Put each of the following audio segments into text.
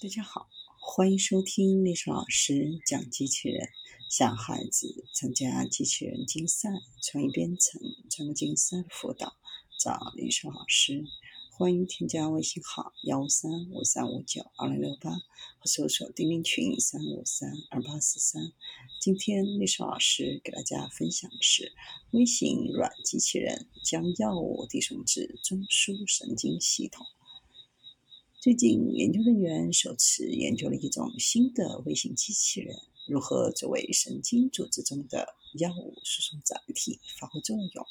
大家好，欢迎收听历史老师讲机器人。想孩子参加机器人竞赛、创意编程、创客竞赛辅导，找历史老师。欢迎添加微信号幺五三五三五九二零六八，或搜索钉钉群三五三二八四三。今天历史老师给大家分享的是微型软机器人将药物递送至中枢神经系统。最近，研究人员首次研究了一种新的微型机器人如何作为神经组织中的药物输送载体发挥作用。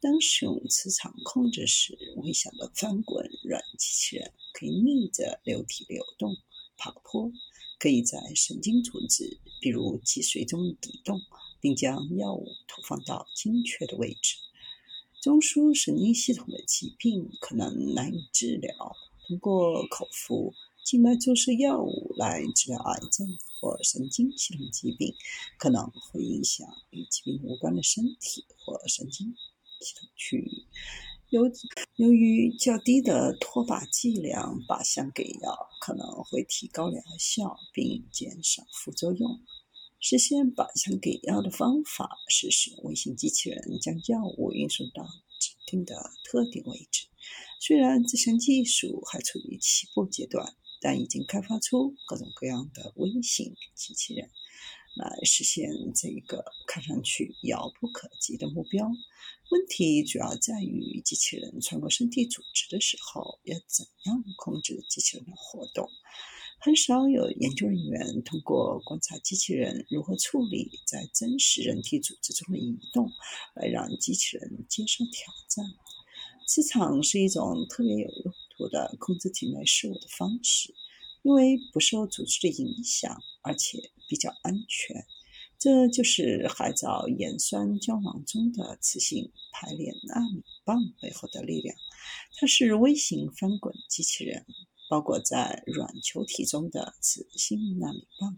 当使用磁场控制时，微小的翻滚软机器人可以逆着流体流动、爬坡，可以在神经组织，比如脊髓中移动，并将药物投放到精确的位置。中枢神经系统的疾病可能难以治疗。通过口服、静脉注射药物来治疗癌症或神经系统疾病，可能会影响与疾病无关的身体或神经系统区域。由由于较低的脱靶剂量，靶向给药可能会提高疗效并减少副作用。实现靶向给药的方法是使用微型机器人将药物运送到指定的特定位置。虽然这项技术还处于起步阶段，但已经开发出各种各样的微型机器人，来实现这一个看上去遥不可及的目标。问题主要在于，机器人穿过身体组织的时候，要怎样控制机器人的活动？很少有研究人员通过观察机器人如何处理在真实人体组织中的移动，来让机器人接受挑战。磁场是一种特别有用途的控制体内事物的方式，因为不受组织的影响，而且比较安全。这就是海藻盐酸胶囊中的磁性排列纳米棒背后的力量。它是微型翻滚机器人，包裹在软球体中的磁性纳米棒。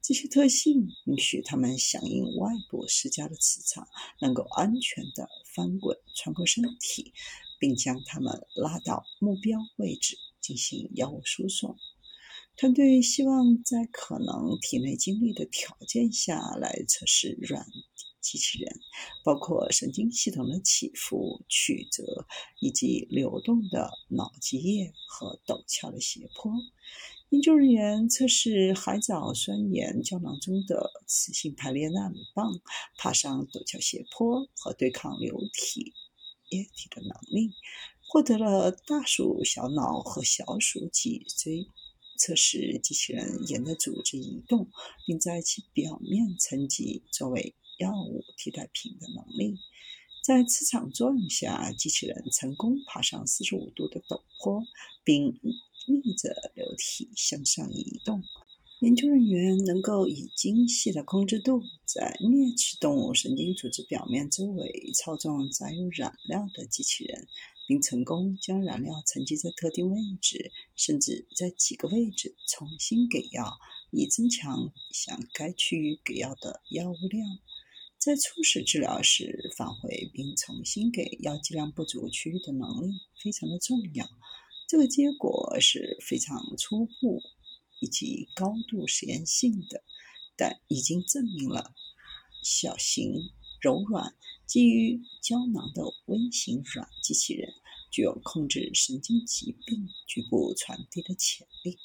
这些特性允许它们响应外部施加的磁场，能够安全地翻滚穿过身体。并将它们拉到目标位置进行药物输送。团队希望在可能体内经历的条件下来测试软机器人，包括神经系统的起伏、曲折以及流动的脑脊液和陡峭的斜坡。研究人员测试海藻酸盐胶囊中的磁性排列纳米棒爬上陡峭斜坡和对抗流体。液体的能力，获得了大鼠小脑和小鼠脊椎测试机器人沿着组织移动，并在其表面沉积作为药物替代品的能力。在磁场作用下，机器人成功爬上四十五度的陡坡，并逆着流体向上移动。研究人员能够以精细的控制度，在啮齿动物神经组织表面周围操纵载有染料的机器人，并成功将染料沉积在特定位置，甚至在几个位置重新给药，以增强向该区域给药的药物量。在初始治疗时返回并重新给药剂量不足区域的能力非常的重要。这个结果是非常初步。以及高度实验性的，但已经证明了小型、柔软、基于胶囊的微型软机器人具有控制神经疾病局部传递的潜力。